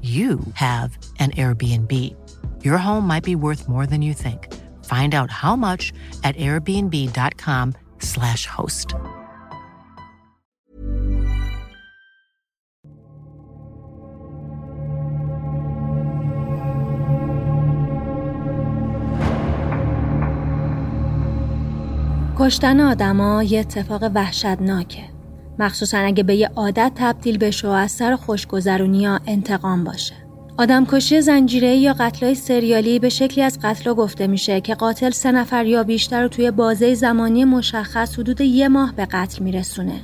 you have an Airbnb. Your home might be worth more than you think. Find out how much at airbnb.com/slash host. کشتن آدما یه اتفاق وحشتناکه مخصوصا اگه به یه عادت تبدیل بشه و از سر خوشگذرونی یا انتقام باشه. آدمکشی زنجیره یا قتلای سریالی به شکلی از قتلا گفته میشه که قاتل سه نفر یا بیشتر رو توی بازه زمانی مشخص حدود یه ماه به قتل میرسونه.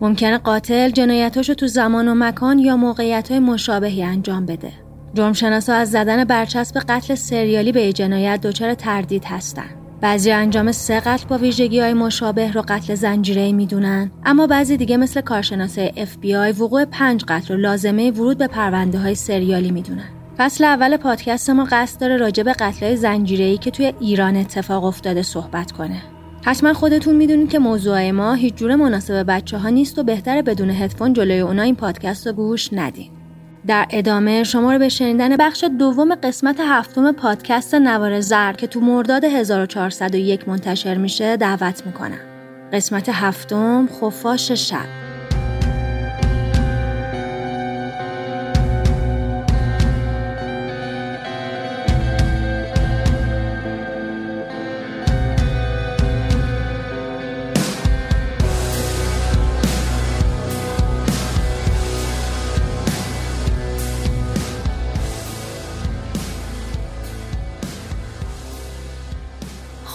ممکنه قاتل جنایتاشو تو زمان و مکان یا موقعیت های مشابهی انجام بده. جرمشناسا از زدن برچسب قتل سریالی به جنایت دچار تردید هستن. بعضی انجام سه قتل با ویژگی های مشابه رو قتل زنجیره می‌دونن. اما بعضی دیگه مثل کارشناسای FBI وقوع پنج قتل رو لازمه ورود به پرونده های سریالی می‌دونن. فصل اول پادکست ما قصد داره راجع به قتل زنجیره که توی ایران اتفاق افتاده صحبت کنه. حتما خودتون می‌دونید که موضوع ما هیچ جور مناسب بچه ها نیست و بهتره بدون هدفون جلوی اونا این پادکست رو گوش ندین. در ادامه شما رو به شنیدن بخش دوم قسمت هفتم پادکست نوار زر که تو مرداد 1401 منتشر میشه دعوت می‌کنم. قسمت هفتم خفاش شب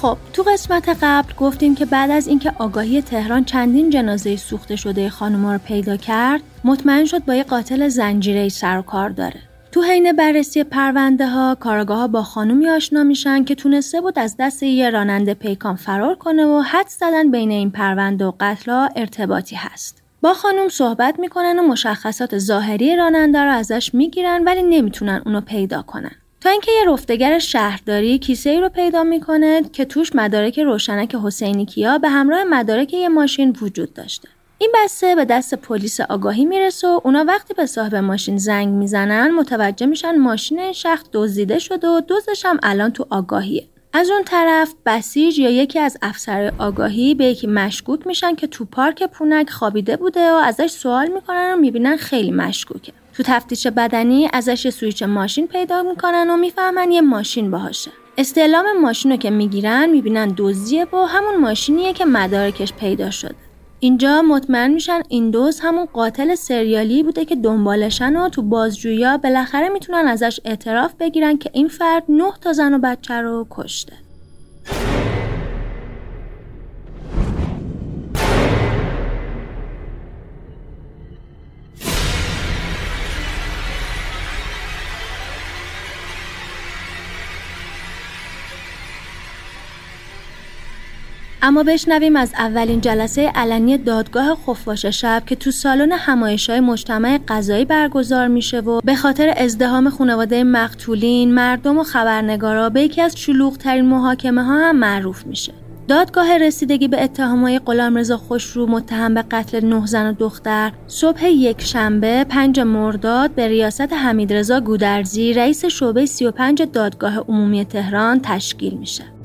خب تو قسمت قبل گفتیم که بعد از اینکه آگاهی تهران چندین جنازه سوخته شده خانوما رو پیدا کرد مطمئن شد با یه قاتل زنجیره سر و کار داره. تو حین بررسی پرونده ها کارگاه ها با خانومی آشنا میشن که تونسته بود از دست یه راننده پیکان فرار کنه و حد زدن بین این پرونده و قتل ارتباطی هست. با خانم صحبت می‌کنن و مشخصات ظاهری راننده رو ازش می‌گیرن ولی نمی‌تونن اونو پیدا کنن. تا اینکه یه رفتگر شهرداری کیسه ای رو پیدا می‌کنه که توش مدارک روشنک حسینی کیا به همراه مدارک یه ماشین وجود داشته. این بسته به دست پلیس آگاهی می‌رسه و اونا وقتی به صاحب ماشین زنگ می‌زنن متوجه میشن ماشین شخص دزدیده شده و دزدش هم الان تو آگاهیه. از اون طرف بسیج یا یکی از افسر آگاهی به یکی مشکوک میشن که تو پارک پونک خوابیده بوده و ازش سوال می‌کنن و می‌بینن خیلی مشکوکه. تو تفتیش بدنی ازش یه سویچ ماشین پیدا می‌کنن و می‌فهمن یه ماشین باهاشه. استعلام ماشین رو که می‌گیرن می‌بینن دزدیه و همون ماشینیه که مدارکش پیدا شده. اینجا مطمئن میشن این دوز همون قاتل سریالی بوده که دنبالشن و تو بازجویی بالاخره می‌تونن ازش اعتراف بگیرن که این فرد نه تا زن و بچه رو کشته. اما بشنویم از اولین جلسه علنی دادگاه خفاش شب که تو سالن های مجتمع قضایی برگزار میشه و به خاطر ازدهام خانواده مقتولین مردم و خبرنگارا به یکی از شلوغترین محاکمه ها هم معروف میشه دادگاه رسیدگی به اتهامهای غلامرضا خوشرو متهم به قتل نه زن و دختر صبح یک شنبه پنج مرداد به ریاست حمیدرضا گودرزی رئیس شعبه 35 دادگاه عمومی تهران تشکیل میشه.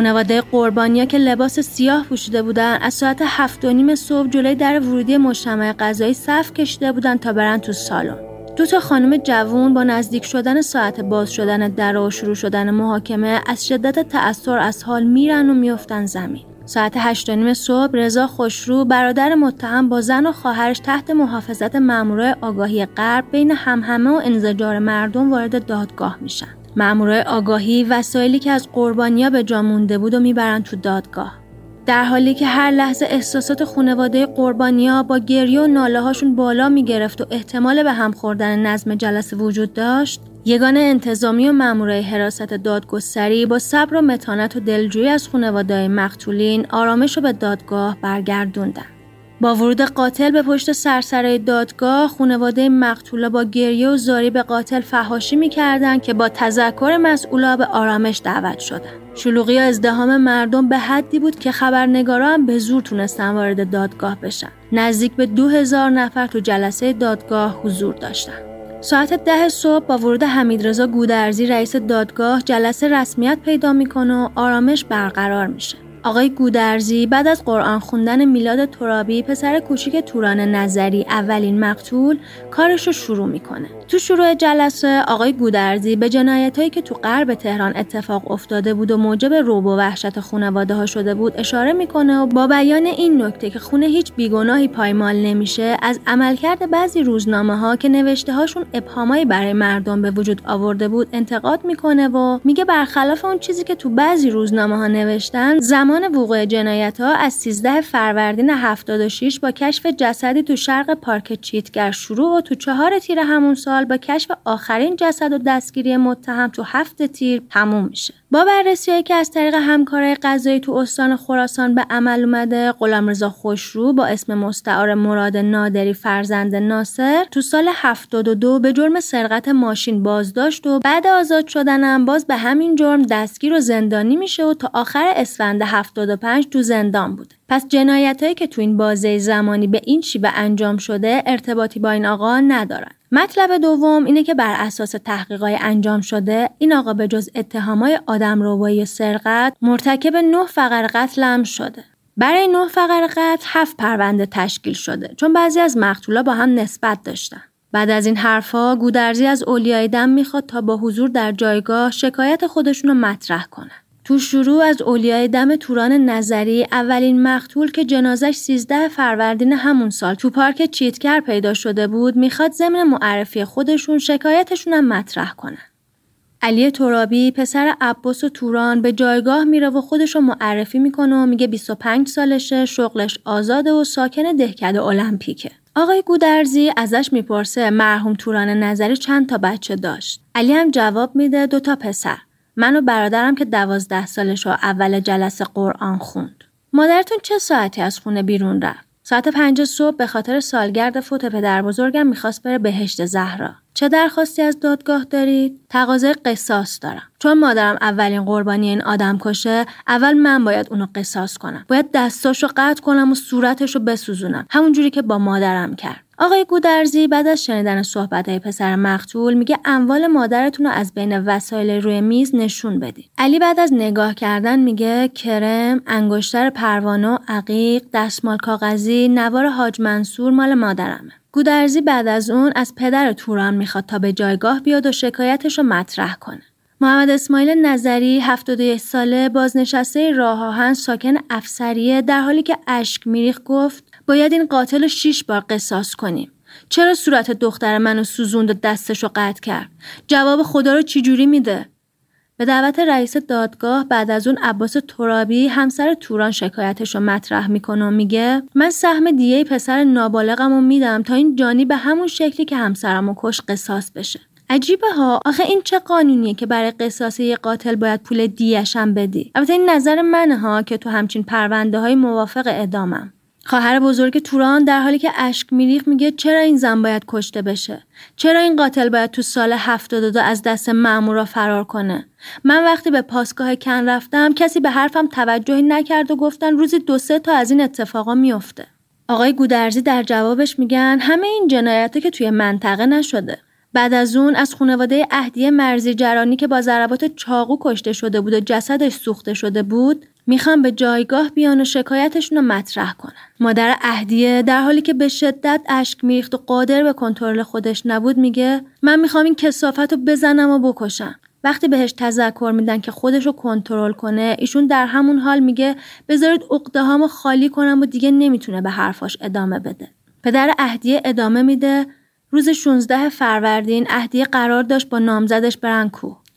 خانواده قربانیا که لباس سیاه پوشیده بودن از ساعت هفت و نیم صبح جلوی در ورودی مجتمع غذایی صف کشیده بودن تا برن تو سالن. دو تا خانم جوون با نزدیک شدن ساعت باز شدن در و شروع شدن محاکمه از شدت تأثیر از حال میرن و میافتن زمین. ساعت هشت نیم صبح رضا خوشرو برادر متهم با زن و خواهرش تحت محافظت مامورای آگاهی غرب بین همهمه و انزجار مردم وارد دادگاه میشن. مامورای آگاهی وسایلی که از قربانیا به جا مونده بود و می‌برن تو دادگاه. در حالی که هر لحظه احساسات خانواده قربانیا با گریه و ناله هاشون بالا می‌گرفت و احتمال به هم خوردن نظم جلسه وجود داشت یگان انتظامی و مامورای حراست دادگستری با صبر و متانت و دلجویی از خانواده مقتولین آرامش رو به دادگاه برگردوندن. با ورود قاتل به پشت سرسرای دادگاه خانواده مقتولا با گریه و زاری به قاتل فهاشی می‌کردند که با تذکر مسئولا به آرامش دعوت شدن. شلوغی و ازدهام مردم به حدی بود که خبرنگارا هم به زور تونستن وارد دادگاه بشن. نزدیک به دو هزار نفر تو جلسه دادگاه حضور داشتن. ساعت ده صبح با ورود حمیدرضا گودرزی رئیس دادگاه جلسه رسمیت پیدا می‌کنه و آرامش برقرار میشه. آقای گودرزی بعد از قرآن خوندن میلاد ترابی پسر کوچیک توران نظری اولین مقتول کارش رو شروع می‌کنه. تو شروع جلسه آقای گودرزی به جنایت هایی که تو غرب تهران اتفاق افتاده بود و موجب روب و وحشت خانواده ها شده بود اشاره می‌کنه و با بیان این نکته که خونه هیچ بیگناهی پایمال نمیشه از عملکرد بعضی روزنامه ها که نوشته هاشون ابهامایی برای مردم به وجود آورده بود انتقاد می‌کنه و میگه برخلاف اون چیزی که تو بعضی روزنامه ها نوشتن زمان وقوع جنایت ها از 13 فروردین 76 با کشف جسدی تو شرق پارک چیتگر شروع و تو چهار تیر همون سال با کشف آخرین جسد و دستگیری متهم تو هفت تیر تموم میشه. با بررسی که از طریق همکارای قضایی تو استان خراسان به عمل اومده غلامرضا خوشرو با اسم مستعار مراد نادری فرزند ناصر تو سال 72 به جرم سرقت ماشین بازداشت و بعد آزاد شدنم باز به همین جرم دستگیر و زندانی میشه و تا آخر اسفند 75 تو زندان بوده پس جنایتهایی که تو این بازه زمانی به این شیوه انجام شده ارتباطی با این آقا ندارن. مطلب دوم اینه که بر اساس تحقیقات انجام شده این آقا به جز اتهامای آدم روایی سرقت مرتکب نه فقر قتل هم شده. برای نه فقر قتل هفت پرونده تشکیل شده چون بعضی از مقتولا با هم نسبت داشتن. بعد از این حرفها گودرزی از اولیای دم می‌خواد تا با حضور در جایگاه شکایت خودشون رو مطرح کنن تو شروع از اولیای دم توران نظری اولین مقتول که جنازش 13 فروردین همون سال تو پارک چیتکر پیدا شده بود می‌خواد ضمن معرفی خودشون شکایتشون هم مطرح کنن. علی ترابی پسر عباس و توران به جایگاه میره و خودش رو معرفی می‌کنه و میگه 25 سالشه شغلش آزاده و ساکن دهکده المپیکه. آقای گودرزی ازش می‌پرسه مرحوم توران نظری چند تا بچه داشت. علی هم جواب میده دو تا پسر. من و برادرم که دوازده سالش رو اول جلسه قرآن خوند. مادرتون چه ساعتی از خونه بیرون رفت؟ ساعت پنج صبح به خاطر سالگرد فوت پدر بزرگم می‌خواست بره بهشت زهرا. چه درخواستی از دادگاه دارید؟ تقاضای قصاص دارم. چون مادرم اولین قربانی این آدم کشه، اول من باید اونو قصاص کنم. باید دستاشو قطع کنم و صورتشو بسوزونم. همون جوری که با مادرم کرد. آقای گودرزی بعد از شنیدن صحبت های پسر مقتول میگه اموال مادرتون رو از بین وسایل روی میز نشون بدید. علی بعد از نگاه کردن میگه کرم، انگشتر پروانه و عقیق، دستمال کاغذی، نوار حاج منصور مال مادرمه. گودرزی بعد از اون از پدر توران می‌خواد تا به جایگاه بیاد و شکایتش رو مطرح کنه. محمد اسماعیل نظری 71 ساله بازنشسته راه آهن ساکن افسریه در حالی که اشک میریخ گفت باید این قاتل شیش بار قصاص کنیم. چرا صورت دختر منو سوزوند و دستشو قطع کرد؟ جواب خدا رو چجوری میده؟ به دعوت رئیس دادگاه بعد از اون عباس ترابی همسر توران شکایتش رو مطرح می‌کنه و میگه من سهم دیه پسر نابالغم رو میدم تا این جانی به همون شکلی که همسرم و کش قصاص بشه. عجیبه ها. آخه این چه قانونیه که برای قصاص یه قاتل باید پول دیشم بدی؟ البته این نظر منه ها که تو همچین پرونده های موافق ادامم. خواهر بزرگ توران در حالی که اشک میریخ میگه چرا این زن باید کشته بشه؟ چرا این قاتل باید تو سال 72 از دست مامورا فرار کنه؟ من وقتی به پاسگاه کن رفتم کسی به حرفم توجهی نکرد و گفتن روزی دو سه تا از این اتفاقا میافته. آقای گودرزی در جوابش میگن همه این جنایته که توی منطقه نشده. بعد از اون از خانواده اهدی مرزی جرانی که با ضربات چاقو کشته شده بود و جسدش سوخته شده بود می‌خوام به جایگاه بیان و شکایتشون رو مطرح کنن. مادر اهدیه در حالی که به شدت اشک میریخت و قادر به کنترل خودش نبود میگه من می‌خوام این کسافت رو بزنم و بکشم. وقتی بهش تذکر میدن که خودش رو کنترل کنه ایشون در همون حال میگه بذارید هامو خالی کنم و دیگه نمی‌تونه به حرفاش ادامه بده. پدر اهدیه ادامه میده روز 16 فروردین اهدیه قرار داشت با نامزدش برن.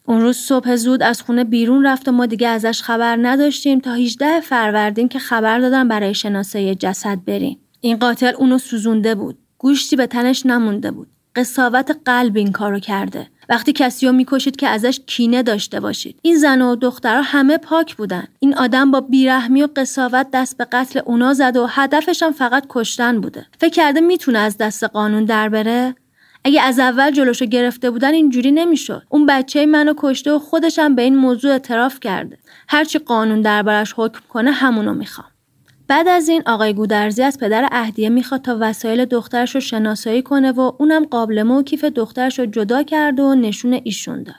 اون روز صبح زود از خونه بیرون رفت و ما دیگه ازش خبر نداشتیم تا 18 فروردین که خبر دادن برای شناسایی جسد بریم. این قاتل اونو سوزونده بود. گوشتی به تنش نمونده بود. قصاوت قلب این کارو کرده. وقتی کسی رو می‌کشید که ازش کینه داشته باشید. این زن و دخترها همه پاک بودن. این آدم با بیرحمی و قصاوت دست به قتل اونا زد و هدفش هم فقط کشتن بوده. فکر کرده می‌تونه از دست قانون در بره؟ اگه از اول جلوشو گرفته بودن اینجوری نمی‌شد. اون بچه منو کشته و خودشم به این موضوع اعتراف کرده. هرچی قانون دربارش حکم کنه همونو می‌خوام. بعد از این آقای گودرزی از پدر اهدیه می‌خواد تا وسایل دخترش رو شناسایی کنه و اونم قابلمه و کیف دخترش رو جدا کرد و نشون ایشون داد.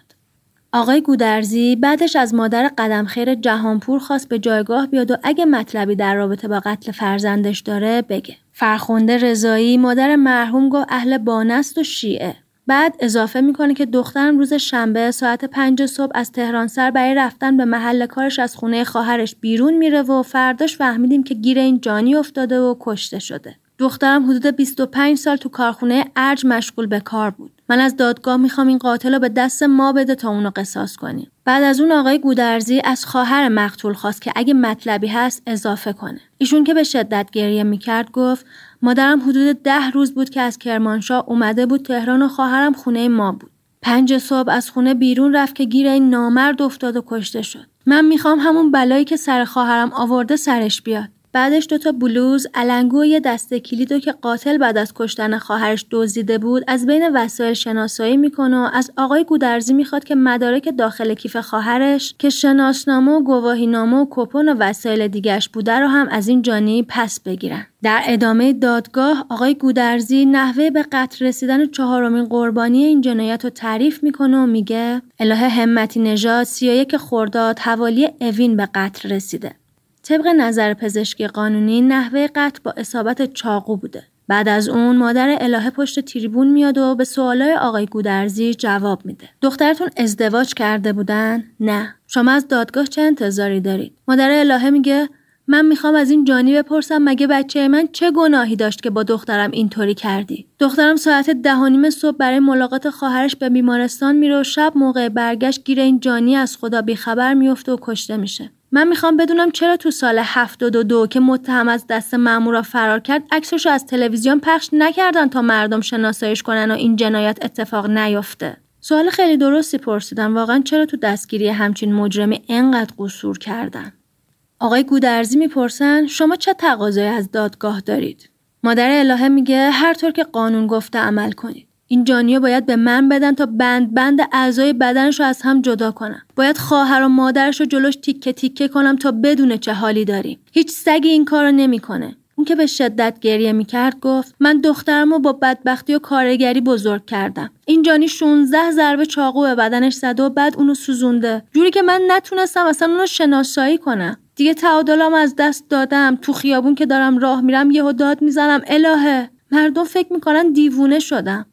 آقای گودرزی بعدش از مادر قدمخیر جهانپور خواست به جایگاه بیاد و اگه مطلبی در رابطه با قتل فرزندش داره بگه. فرخونده رضایی مادر مرحوم گفت اهل بانست و شیعه. بعد اضافه می‌کنه که دخترم روز شنبه ساعت پنج صبح از تهران سر برای رفتن به محل کارش از خونه خواهرش بیرون میره و فرداش فهمیدیم که گیر این جانی افتاده و کشته شده. دخترم حدود 25 سال تو کارخونه ارج مشغول به کار بود. من از دادگاه می‌خوام این قاتل رو به دست ما بده تا اونو قصاص کنیم. بعد از اون آقای گودرزی از خواهر مقتول خواست که اگه مطلبی هست اضافه کنه. ایشون که به شدت گریه می‌کرد گفت مادرم حدود ده روز بود که از کرمانشاه اومده بود تهران و خواهرم خونه ما بود. پنج صبح از خونه بیرون رفت که گیر این نامرد افتاد و کشته شد. من می‌خوام همون بلایی که سر خواهرم آورده سرش بیاد. بعدش دوتا بلوز، علنگو و یه دسته کلیدو که قاتل بعد از کشتن خواهرش دزدیده بود از بین وسایل شناسایی می‌کنه و از آقای گودرزی می‌خواد که مدارک داخل کیف خواهرش که شناسنامه و گواهینامه و کپون و وسایل دیگرش بوده رو هم از این جانی پس بگیرن. در ادامه دادگاه آقای گودرزی نحوه به قتل رسیدن چهارمین قربانی این جنایت رو تعریف می‌کنه و میگه الهه همتی نژاد 31 خرداد حوالی اوین به قتل رسیده. طبق نظر پزشکی قانونی نحوه قتل با اصابت چاقو بوده. بعد از اون مادر الهه پشت تریبون میاد و به سوالای آقای گودرزی جواب میده. دخترتون ازدواج کرده بودن؟ نه. شما از دادگاه چه انتظاری دارید؟ مادر الهه میگه من می‌خوام از این جانی بپرسم مگه بچه من چه گناهی داشت که با دخترم اینطوری کردی؟ دخترم ساعت ده صبح برای ملاقات خواهرش به بیمارستان میره و شب موقع برگشت گیر این جانی از خدا بیخبر میفته و کشته میشه. من می‌خوام بدونم چرا تو سال 72 که متهم از دست مامورا فرار کرد عکسش از تلویزیون پخش نکردن تا مردم شناساییش کنن و این جنایت اتفاق نیفته؟ سوال خیلی درستی پرسیدم. واقعا چرا تو دستگیری همچین مجرمی انقدر قصور کردن؟ آقای گودرزی می‌پرسن شما چه تقاضایی از دادگاه دارید؟ مادر الهه میگه هر طور که قانون گفته عمل کنید. این جانیو باید به من بدن تا بند بند اعضای بدنش رو از هم جدا کنم. باید خواهر و مادرش رو جلوش تیکه تیکه کنم تا بدون چه حالی داریم. هیچ سگی این کارو نمی‌کنه. اون که به شدت گریه می‌کرد گفت من دخترم رو با بدبختی و کارگری بزرگ کردم. این جانی 16 ضربه چاقو به بدنش زده و بعد اونو سوزونده. جوری که من نتونستم اصلا اونو شناسایی کنم. دیگه تعادلم از دست دادم. تو خیابون که دارم راه میرم یهو داد می‌زنم. الهه. مردم فکر می‌کنن دیوونه شدم.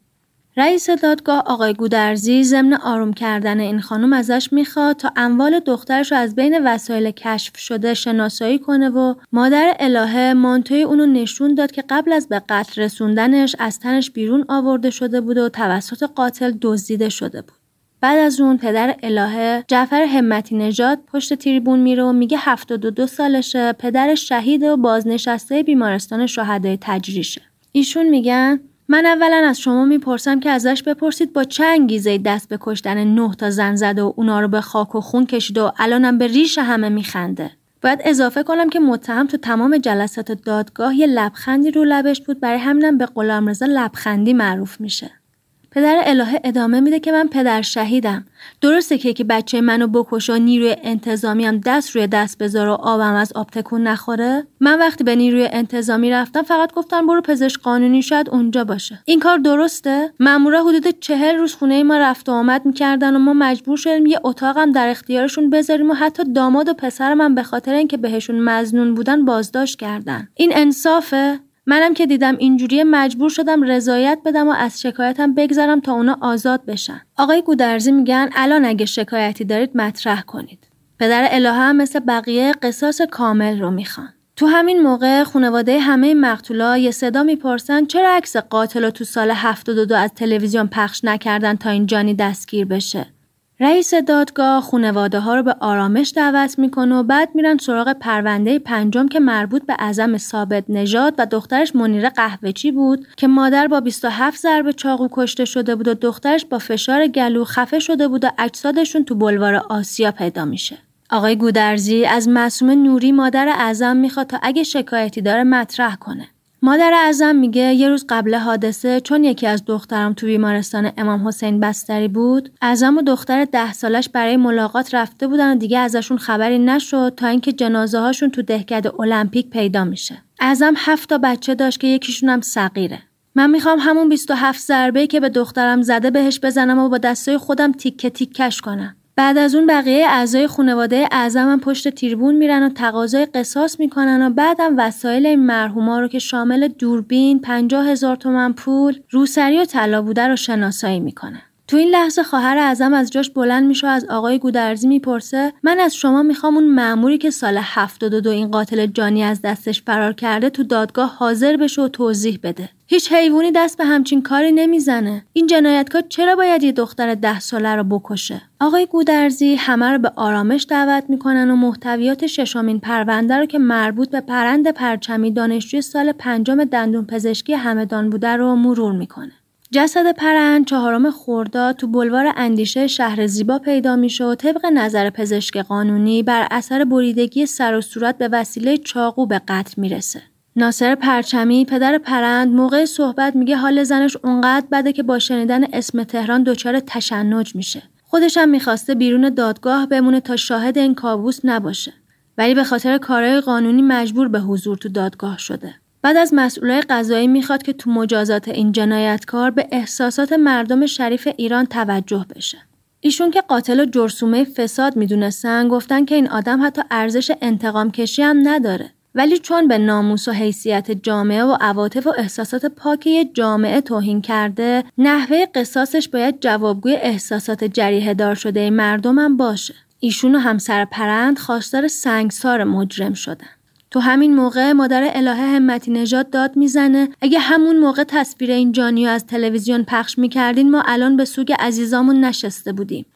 رئیس دادگاه آقای گودرزی ضمن آروم کردن این خانم ازش می‌خواد تا اموال دخترش رو از بین وسایل کشف شده شناسایی کنه و مادر الهه مانتوی اونو نشون داد که قبل از به قتل رسوندنش از تنش بیرون آورده شده بود و توسط قاتل دزدیده شده بود. بعد از اون پدر الهه جعفر همتی نژاد پشت تریبون میره و میگه 72 سالشه پدرش شهید و بازنشسته بیمارستان شهدای تجریشه. ایشون میگن من اولا از شما می‌پرسم که ازش بپرسید با چه انگیزه دست به کشتن نه تا زن زده و اونا رو به خاک و خون کشیده و الانم به ریش همه میخنده. باید اضافه کنم که متهم تو تمام جلسات دادگاه یه لبخندی رو لبش بود برای همینم به غلامرضا لبخندی معروف میشه. پدر الهه ادامه میده که من پدر شهیدم. درسته که که بچه منو بکش و نیروی انتظامی هم دست روی دست بذار و آبم از آب تکون نخوره؟ من وقتی به نیروی انتظامی رفتم فقط گفتم برو پزشک قانونی شاید اونجا باشه. این کار درسته؟ مامورا حدود چهل روز خونه ما رفت و آمد می‌کردن و ما مجبور شدیم یه اتاقم در اختیارشون بذاریم و حتی داماد و پسرم هم به خاطر اینکه بهشون مزنون بودن بازداشت کردن. این انصافه؟ منم که دیدم اینجوری مجبور شدم رضایت بدم و از شکایتم بگذرم تا اونا آزاد بشن. آقای گودرزی میگن الان اگه شکایتی دارید مطرح کنید. پدر الهه هم مثل بقیه قصاص کامل رو می‌خوان. تو همین موقع خانواده همه مقتولا یه صدا می‌پرسن چرا عکس قاتل رو تو سال 72 از تلویزیون پخش نکردن تا این جانی دستگیر بشه. رئیس دادگاه خونواده ها رو به آرامش دعوت می‌کنه و بعد میرن سراغ پرونده پنجم که مربوط به اعظم ثابت نژاد و دخترش منیره قهوهچی بود که مادر با 27 ضربه چاقو کشته شده بود و دخترش با فشار گلو خفه شده بود و اجسادشون تو بلوار آسیا پیدا میشه. آقای گودرزی از معصوم نوری مادر اعظم می‌خواد تا اگه شکایتی داره مطرح کنه. مادر اعظم میگه یه روز قبل حادثه چون یکی از دخترم تو بیمارستان امام حسین بستری بود اعظم و دختر ده سالش برای ملاقات رفته بودن و دیگه ازشون خبری نشد تا اینکه جنازه هاشون تو دهکده المپیک پیدا میشه. اعظم هفت تا بچه داشت که یکیشون هم صغیره. من می‌خوام همون 27 ضربه که به دخترم زده بهش بزنم و با دستای خودم تیکه تیکش کنم. بعد از اون بقیه اعضای خانواده اعظمم پشت تیربون میرن و تقاضای قصاص می‌کنن و بعدم وسایل این مرحوما رو که شامل دوربین، پنجاه هزار تومن پول، روسری و طلا بوده رو شناسایی می‌کنن. تو این لحظه خواهر اعظم از جاش بلند میشه از آقای گودرزی می‌پرسه من از شما می‌خوام اون مأموری که سال 72 این قاتل جانی از دستش فرار کرده تو دادگاه حاضر بشه و توضیح بده. هیچ حیوانی دست به همچین کاری نمی‌زنه. این جنایتکار چرا باید یه دختر ده ساله رو بکشه؟ آقای گودرزی همه رو به آرامش دعوت می‌کنن و محتویات ششمین پرونده رو که مربوط به پرند پرچمی دانشجوی سال پنجم دندون پزشکی همدان بوده رو مرور می‌کنه. جسد پرند چهارم خرداد تو بلوار اندیشه شهر زیبا پیدا میشه و طبق نظر پزشک قانونی بر اثر بریدگی سر و صورت به وسیله چاقو به قتل می‌رسه. ناصر پرچمی پدر پرند موقع صحبت میگه حال زنش اونقدر بده که با شنیدن اسم تهران دچار تشنج میشه. خودش هم می‌خواسته بیرون دادگاه بمونه تا شاهد این کابوس نباشه. ولی به خاطر کارهای قانونی مجبور به حضور تو دادگاه شده. بعد از مسئولای قضایی می‌خواد که تو مجازات این جنایتکار به احساسات مردم شریف ایران توجه بشه. ایشون که قاتل و جرسومه فساد می‌دونستن گفتن که این آدم حتی ارزش انتقام کشی هم نداره. ولی چون به ناموس و حیثیت جامعه و عواطف و احساسات پاک جامعه توهین کرده نحوه قصاصش باید جوابگوی احساسات جریه دار شده مردم هم باشه ایشون و همسر پرند خواستار سنگسار مجرم شدن تو همین موقع مادر الهه همتی نژاد داد می‌زنه. اگه همون موقع تصویر این جانیو از تلویزیون پخش می‌کردین ما الان به سوگ عزیزامون نشسته بودیم.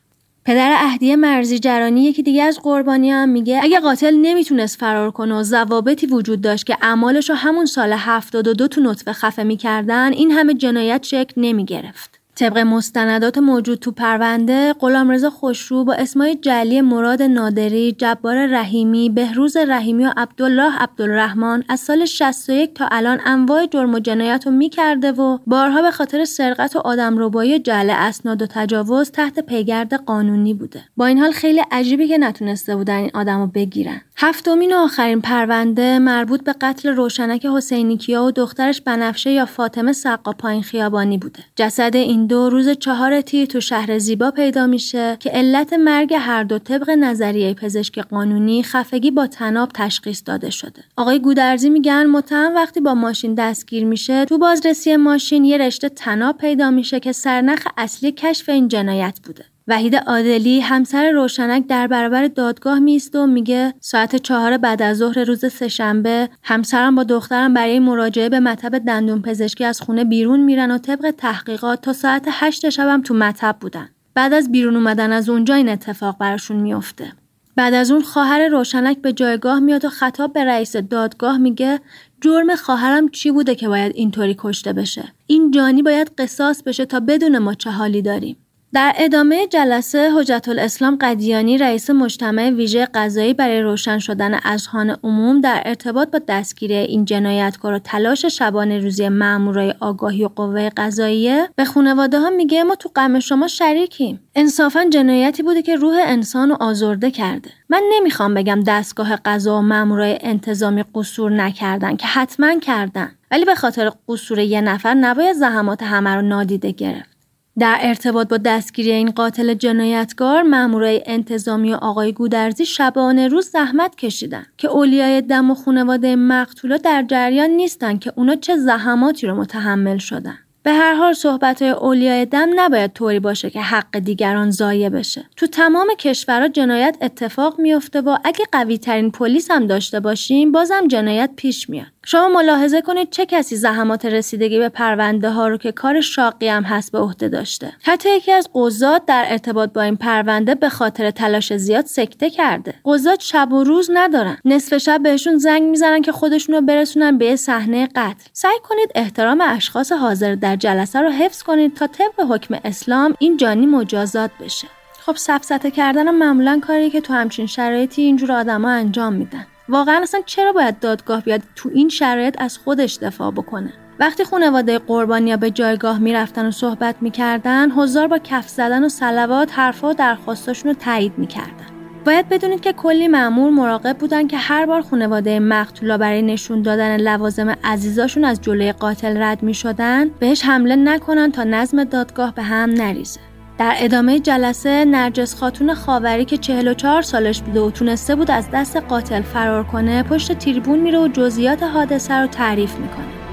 پدر اهدی مرزی جرانی یکی دیگه از قربانی هم میگه اگه قاتل نمی‌تونست فرار کنه و ضوابطی وجود داشت که اعمالش رو همون سال 72 تو نطفه خفه می‌کردن این همه جنایت شکل نمی‌گرفت. طبق مستندات موجود تو پرونده غلامرضا خوشرو با اسمای جلی مراد نادری، جبار رحیمی، بهروز رحیمی و عبدالله عبدالرحمن از سال 61 تا الان انواع جرم و جنایت رو می‌کرده و بارها به خاطر سرقت و آدمربایی جعل اسناد و تجاوز تحت پیگرد قانونی بوده. با این حال خیلی عجیبی که نتونسته بودن این آدم رو بگیرن. هفتمین و آخرین پرونده مربوط به قتل روشنک حسینیکیا و دخترش بنفشه یا فاطمه سقا پایین خیابانی بوده. جسد این دو روز چهار تیر تو شهر زیبا پیدا میشه که علت مرگ هر دو طبق نظریه پزشک قانونی خفگی با تناب تشخیص داده شده. آقای گودرزی میگن متهم وقتی با ماشین دستگیر میشه تو بازرسی ماشین یه رشته تناب پیدا میشه که سرنخ اصلی کشف این جنایت بوده. وحید عادلی همسر روشنک در برابر دادگاه میست و میگه ساعت چهار بعد از ظهر روز سهشنبه همسرم با دخترم برای مراجعه به مطب دندون پزشکی از خونه بیرون میرن و طبق تحقیقات تا ساعت هشت شبم تو مطب بودن. بعد از بیرون اومدن از اونجا این اتفاق براشون میفته. بعد از اون خواهر روشنک به جایگاه میاد و خطاب به رئیس دادگاه میگه جرم خواهرم چی بوده که باید اینطوری کشته بشه این جانی باید قصاص بشه تا بدون ما چه حالی داریم در ادامه جلسه حجت الاسلام قدیانی رئیس مجتمع ویژه قضایی برای روشن شدن اذهان عموم در ارتباط با دستگیری این جنایتکار و تلاش شبانه روزی مامورای آگاهی و قوه قضاییه به خانواده ها میگه ما تو غم شما شریکیم. انصافا جنایتی بوده که روح انسان رو آزرده کرده. من نمی‌خوام بگم دستگاه قضا و مامورای انتظامی قصور نکردن که حتما کردن. ولی به خاطر قصور یه نفر نباید زحمات همه رو نادیده گرفت. در ارتباط با دستگیری این قاتل جنایتکار مامورای انتظامی و آقای گودرزی شبانه روز زحمت کشیدن که اولیای دم و خانواده مقتولا در جریان نیستن که اونا چه زحماتی رو متحمل شدن. به هر حال صحبت های اولیای دم نباید طوری باشه که حق دیگران ضایع بشه. تو تمام کشورها جنایت اتفاق میفته و اگه قوی ترین پلیس هم داشته باشیم بازم جنایت پیش میاد. شما ملاحظه کنید چه کسی زحمات رسیدگی به پرونده ها رو که کار شاقی هم هست به عهده داشته. حتی یکی از قضات در ارتباط با این پرونده به خاطر تلاش زیاد سکته کرده. قضات شب و روز ندارن. نصف شب بهشون زنگ می‌زنن که خودشون رو برسونن به صحنه قتل. سعی کنید احترام اشخاص حاضر در جلسه رو حفظ کنید تا طبق حکم اسلام این جانی مجازات بشه. خب سفسته کردن معمولا کاری که تو همچین شرایطی اینجور آدما انجام میدن. واقعا اصلا چرا باید دادگاه بیاد تو این شرایط از خودش دفاع بکنه؟ وقتی خانواده قربانیا به جایگاه می‌رفتن و صحبت می‌کردن حضار با کف زدن و سلوات حرفا و درخواستاشون رو تایید می‌کردن. باید بدونید که کلی معمور مراقب بودن که هر بار خانواده مقتولا برای نشون دادن لوازم عزیزاشون از جلوی قاتل رد می شدن بهش حمله نکنن تا نظم دادگاه به هم نریزه. در ادامه جلسه نرجس خاتون خاوری که 44 سالش بوده و تونسته بود از دست قاتل فرار کنه پشت تریبون میره و جزئیات حادثه رو تعریف می‌کنه.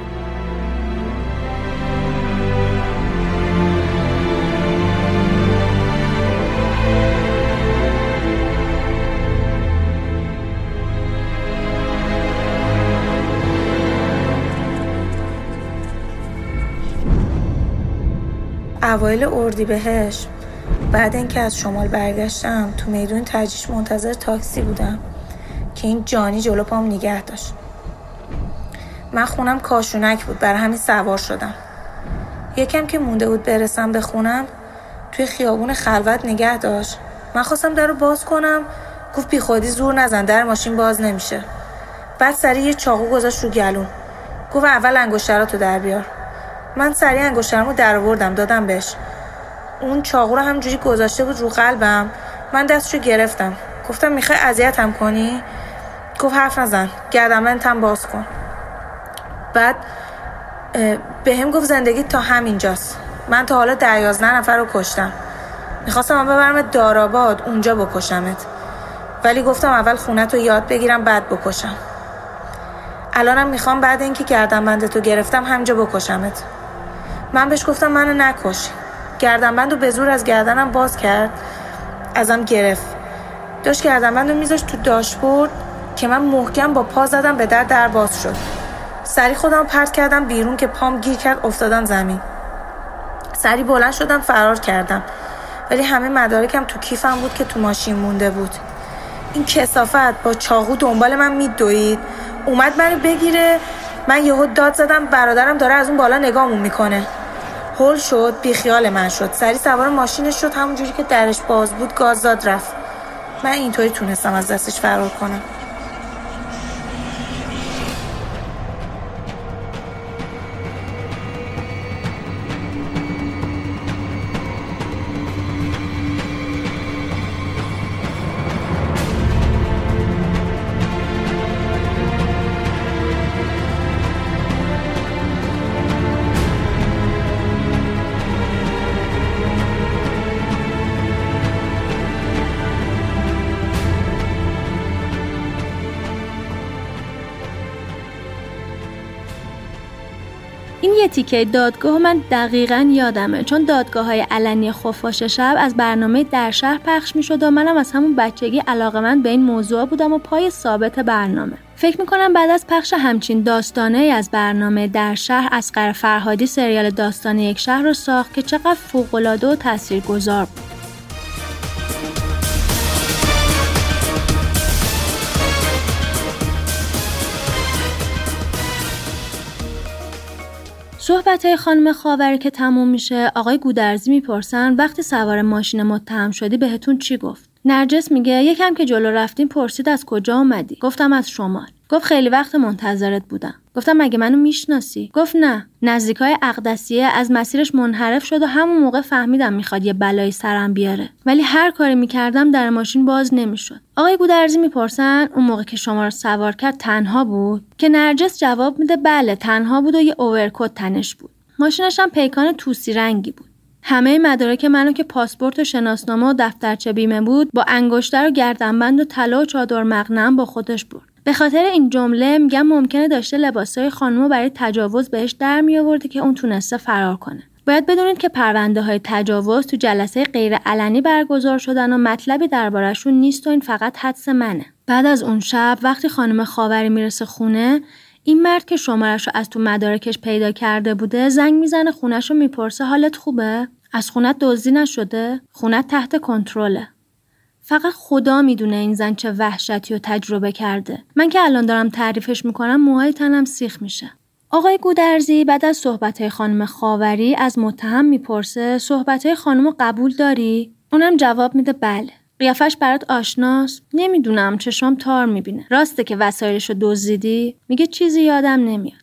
اوایل بهش. بعد اینکه از شمال برگشتم تو میدون تجیش منتظر تاکسی بودم که این جانی جلو پام نگه داشت. من خونم کاشونک بود برای همین سوار شدم. یکم که مونده بود برسم به خونم توی خیابون خلوت نگه داشت. من خواستم در رو باز کنم گفت بی خودی زور نزن در ماشین باز نمیشه. بعد سری یه چاقو گذاشت رو گلون. گفت اول انگشتراتو در بیار. من سریع انگشترمو در آوردم دادم بهش. اون چاقو رو همجوری گذاشته بود رو قلبم. من دستشو گرفتم. گفتم می‌خوای اذیتم کنی؟ گفت حرف نزن. گردمنتم باز کن. بعد به هم گفت زندگی تا همینجاست. من تا حالا در یازده نفر رو کشتم. می‌خواستم من ببرم داراباد اونجا بکشمت. ولی گفتم اول خونت رو یاد بگیرم بعد بکشم. الانم می‌خوام بعد اینکه گردن تو گرفتم همجا بکشمت. من بهش گفتم منو نکش. گردنبند رو به زور از گردنم باز کرد. ازم گرفت. داشت گردنبند رو میذاشت تو داشبورد که من محکم با پا زدم به در در باز شد. سری خودم پرت کردم بیرون که پام گیر کرد افتادم زمین. سری بلند شدم فرار کردم. ولی همه مدارکم تو کیفم بود که تو ماشین مونده بود. این کسافت با چاقو دنبال من میدوید. اومد منو بگیره. من یهو داد زدم برادرم داره از اون بالا نگامون می‌کنه. هول شد بیخیال من شد. سری سوار ماشینش شد همونجوری که درش باز بود گاز داد رفت. من اینطوری تونستم از دستش فرار کنم. تیکه دادگاه من دقیقا یادمه. چون دادگاه های علنی خفاش شب از برنامه در شهر پخش می شد و منم از همون بچگی علاقه من به این موضوع بودم و پای ثابت برنامه. فکر می‌کنم بعد از پخش همچین داستانه از برنامه در شهر از فرهادی سریال داستان یک شهر رو ساخت که چقدر فوقالعاده و تاثیرگذار بود. صحبت های خانم خاوری که تموم میشه آقای گودرزی می‌پرسن وقتی سوار ماشین متهم شدی بهتون چی گفت؟ نرجس میگه یکم که جلو رفتیم پرسید از کجا اومدی؟ گفتم از شمال. گفت خیلی وقت منتظرت بودم. گفتم مگه منو می‌شناسی؟ گفت نه. نزدیکای اقدسیه از مسیرش منحرف شد و همون موقع فهمیدم می‌خواد یه بلایی سرم بیاره. ولی هر کاری می‌کردم در ماشین باز نمی‌شد. آقای گودرزی می‌پرسن اون موقع که شما رو سوار کرد تنها بود؟ که نرجس جواب میده بله تنها بود و یه اوورکوت تنش بود. ماشینش هم پیکان توسی رنگی بود. همه مدارک منو که پاسپورت و شناسنامه و دفترچه بیمه بود با انگشتر و گردنبند و طلا و چادر مغنم با خودش برد. به خاطر این جمله میگم ممکنه داشته لباسای خانمو برای تجاوز بهش در می آورده که اون تونسته فرار کنه. باید بدونید که پرونده های تجاوز تو جلسه غیر علنی برگزار شدن و مطلبی دربارهشون نیست و این فقط حدس منه. بعد از اون شب وقتی خانم خاوری می‌رسه خونه این مرد که شمارش رو از تو مدارکش پیدا کرده بوده زنگ می‌زنه خونش رو می‌پرسه حالت خوبه؟ از خونت دزدی نشده؟ خونت تحت کنترله. فقط خدا می‌دونه این زن چه وحشتی و تجربه کرده. من که الان دارم تعریفش می‌کنم موهای تنم سیخ میشه. آقای گودرزی بعد از صحبت خانم خاوری از متهم می‌پرسه صحبت خانم قبول داری؟ اونم جواب میده بله. قیافش برات آشناست. نمی‌دونم چشام تار می‌بینه. راسته که وسایلش رو دزدیدی؟ میگه چیزی یادم نمیاد.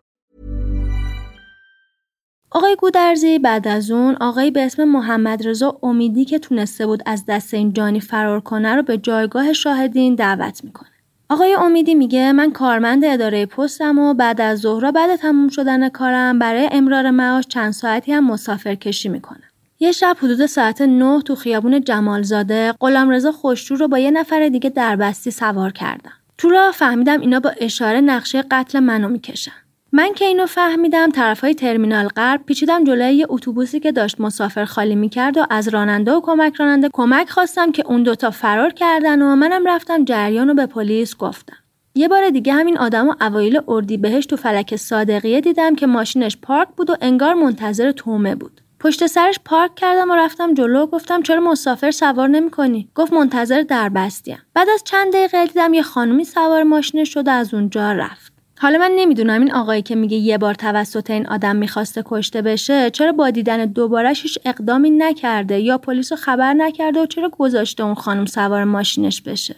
آقای گودرزی بعد از اون آقای به اسم محمد رضا امیدی که تونسته بود از دست این جانی فرار کنه رو به جایگاه شاهدین دعوت می‌کنه. آقای امیدی میگه من کارمند اداره پستم و بعد از ظهر بعد تموم شدن کارم برای امرار معاش چند ساعتی هم مسافر کشی می‌کنم. یه شب حدود ساعت 9 تو خیابون جمالزاده غلامرضا خوشرو رو با یه نفر دیگه در بستی سوار کردم. تو راه فهمیدم اینا با اشاره نقشه قتل منو می‌کشن. من که اینو فهمیدم طرفای ترمینال غرب پیچیدم جلوی یه اتوبوسی که داشت مسافر خالی می‌کرد و از راننده و کمک راننده کمک خواستم که اون دوتا فرار کردن و منم رفتم جریان و به پلیس گفتم. یه بار دیگه همین آدم و اوایل بهش تو فلک صادقیه دیدم که ماشینش پارک بود و انگار منتظر تومه بود. پشت سرش پارک کردم و رفتم جلو گفتم چرا مسافر سوار نمی‌کنی گفت منتظر در بستیم بعد از چند دقیقه دیدم یه خانومی سوار ماشینش شد و از اونجا رفت حالا من نمی‌دونم این آقایی که میگه یه بار توسط این آدم می‌خواسته کشته بشه چرا با دیدن دوبارش هیچ اقدامی نکرده یا پلیس رو خبر نکرده و چرا گذاشته اون خانم سوار ماشینش بشه؟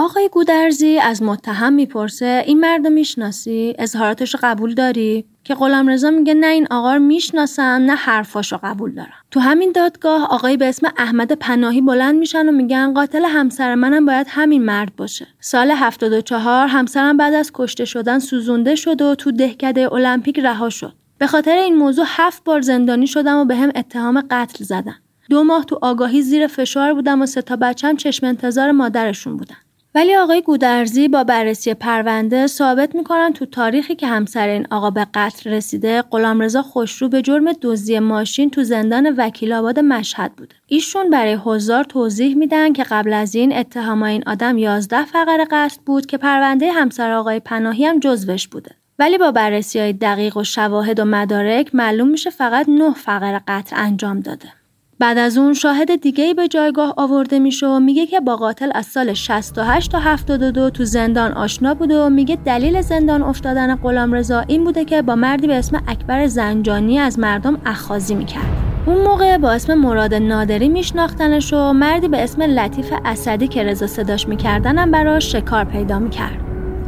آقای گودرزی از متهم می‌پرسه این مرد رو می‌شناسی؟ اظهاراتش رو قبول داری؟ که غلامرضا میگه نه این آقا رو می‌شناسم نه حرفاش رو قبول دارم. تو همین دادگاه آقای به اسم احمد پناهی بلند میشن و میگن قاتل همسر منم باید همین مرد باشه. سال 74 همسرم بعد از کشته شدن سوزونده شد و تو دهکده المپیک رها شد. به خاطر این موضوع هفت بار زندانی شدم و به هم اتهام قتل زدن دو ماه تو آگاهی زیر فشار بودم و سه تا بچم چشم انتظار مادرشون بودن. ولی آقای گودرزی با بررسی پرونده ثابت می‌کنن تو تاریخی که همسر این آقا به قتل رسیده غلامرضا خوشرو به جرم دزدی ماشین تو زندان وکیل آباد مشهد بوده ایشون برای حضار توضیح میدن که قبل از این اتهام این آدم 11 فقر قتل بود که پرونده همسر آقای پناهی هم جزوش بوده ولی با بررسی های دقیق و شواهد و مدارک معلوم میشه فقط نه فقر قتل انجام داده. بعد از اون شاهد دیگه ای به جایگاه آورده میشه و میگه که با قاتل از سال 68 تا 72 تو زندان آشنا بوده و میگه دلیل زندان افتادن غلام رضا این بوده که با مردی به اسم اکبر زنجانی از مردم اخاذی می‌کرد. اون موقع با اسم مراد نادری میشناختنش و مردی به اسم لطیف اسدی که رضا صداش میکردنم براش شکار پیدا می‌کرد.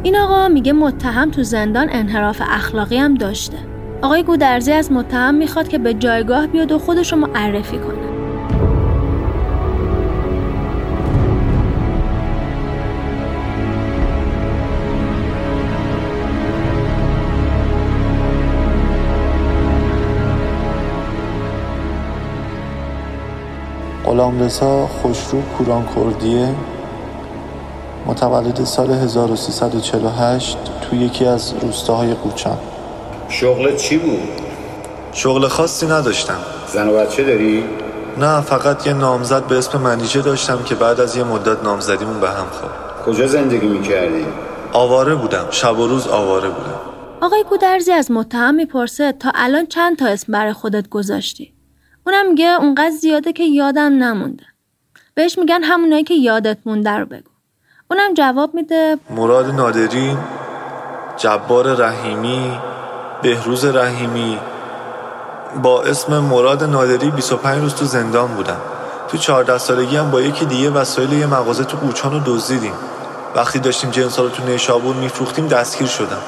این آقا میگه متهم تو زندان انحراف اخلاقی هم داشته. آقای گودرزی از متهم می‌خواد که به جایگاه بیاد و خودش رو معرفی کنه. غلامرضا خوشرو کوران کردیه متولد سال 1348 توی یکی از روستاهای قوچان شغل چی بود؟ شغل خاصی نداشتم زن و بچه داری؟ نه فقط یه نامزد به اسم منیجه داشتم که بعد از یه مدت نامزدیمون به هم خورد کجا زندگی می‌کردی؟ آواره بودم شب و روز آواره بودم آقای گودرزی از متهم می‌پرسه تا الان چند تا اسم برای خودت گذاشتی اونم میگه اونقدر زیاده که یادم نمونده بهش میگن همونایی که یادت مونده رو بگو اونم جواب میده مراد نادری جبار رحیمی بهروز رحیمی با اسم مراد نادری 25 روز تو زندان بودم. تو 14 سالگی هم با یکی دیگه وسایل یه مغازه تو قوچان رو دزدیدیم. وقتی داشتیم جنسا رو تو نیشابور میفروختیم دستگیر شدم.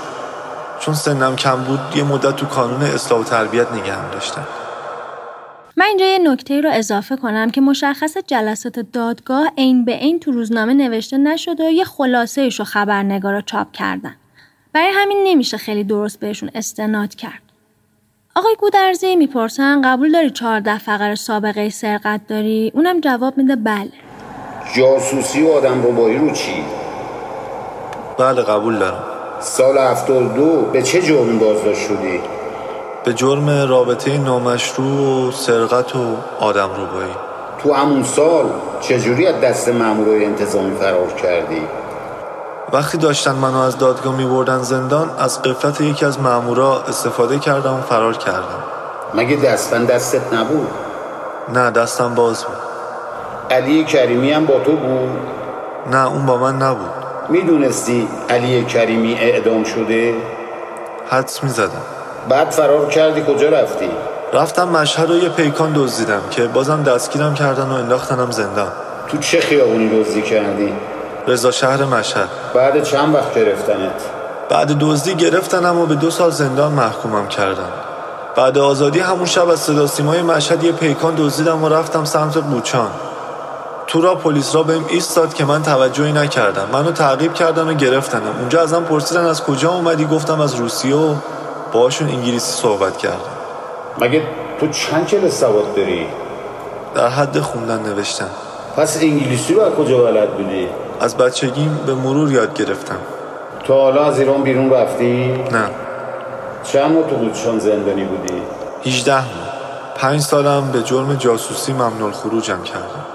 چون سنم کم بود یه مدت تو کانون اصلاح و تربیت نگهم داشتم. من اینجا یه نکته رو اضافه کنم که مشخص جلسات دادگاه عین به عین تو روزنامه نوشته نشده و یه خلاصه ایش رو خبرنگارا چاپ کردن. برای همین نمیشه خیلی درست بهشون استناد کرد. آقای گودرزی می‌پرسن قبول داری چهارده فقر سابقه سرقت داری؟ اونم جواب میده بله. جاسوسی و آدم روبایی رو چی؟ بله قبول دارم سال 72 به چه جرمی بازداشت شدی؟ به جرم رابطه نامشروع و سرقت و آدم روبایی تو همون سال چجوری از دست مامورای انتظامی فرار کردی؟ وقتی داشتن منو از دادگاه می بردن زندان از قفلت یکی از مامورا استفاده کردم و فرار کردم مگه دستن دستت نبود؟ نه دستم باز بود علی کریمی هم با تو بود؟ نه اون با من نبود می‌دونستی علی کریمی اعدام شده؟ حدس می زدم بعد فرار کردی کجا رفتی؟ رفتم مشهد و یه پیکان دزدیدم که بازم دستگیرم کردن و انداختنم زندان تو چه خیابونی دزدی کردی؟ رضا شهر مشهد. بعد چند وقت گرفتنت؟ بعد دزدی گرفتنم و به دو سال زندان محکومم کردن بعد آزادی همون شب از صدا سیمای مشهد یه پیکان دزدیدم و رفتم سمت قوچان تو را پلیس را بهم ایستاد که من توجهی نکردم. منو تعقیب کردن و گرفتنم. اونجا ازم پرسیدن از کجا اومدی؟ گفتم از روسیه و باشون انگلیسی صحبت کردم. مگه تو چند کلاس سواد داری؟ در حد خوندن نوشتن. پس انگلیسی رو از کجا بلد بودی؟ از بچگیم به مرور یاد گرفتم. تا حالا از ایران بیرون رفتی؟ نه. چند ماه تو قوچان زندانی بودی؟ 18 ماه. پنج سالم به جرم جاسوسی ممنوع خروجم کردم.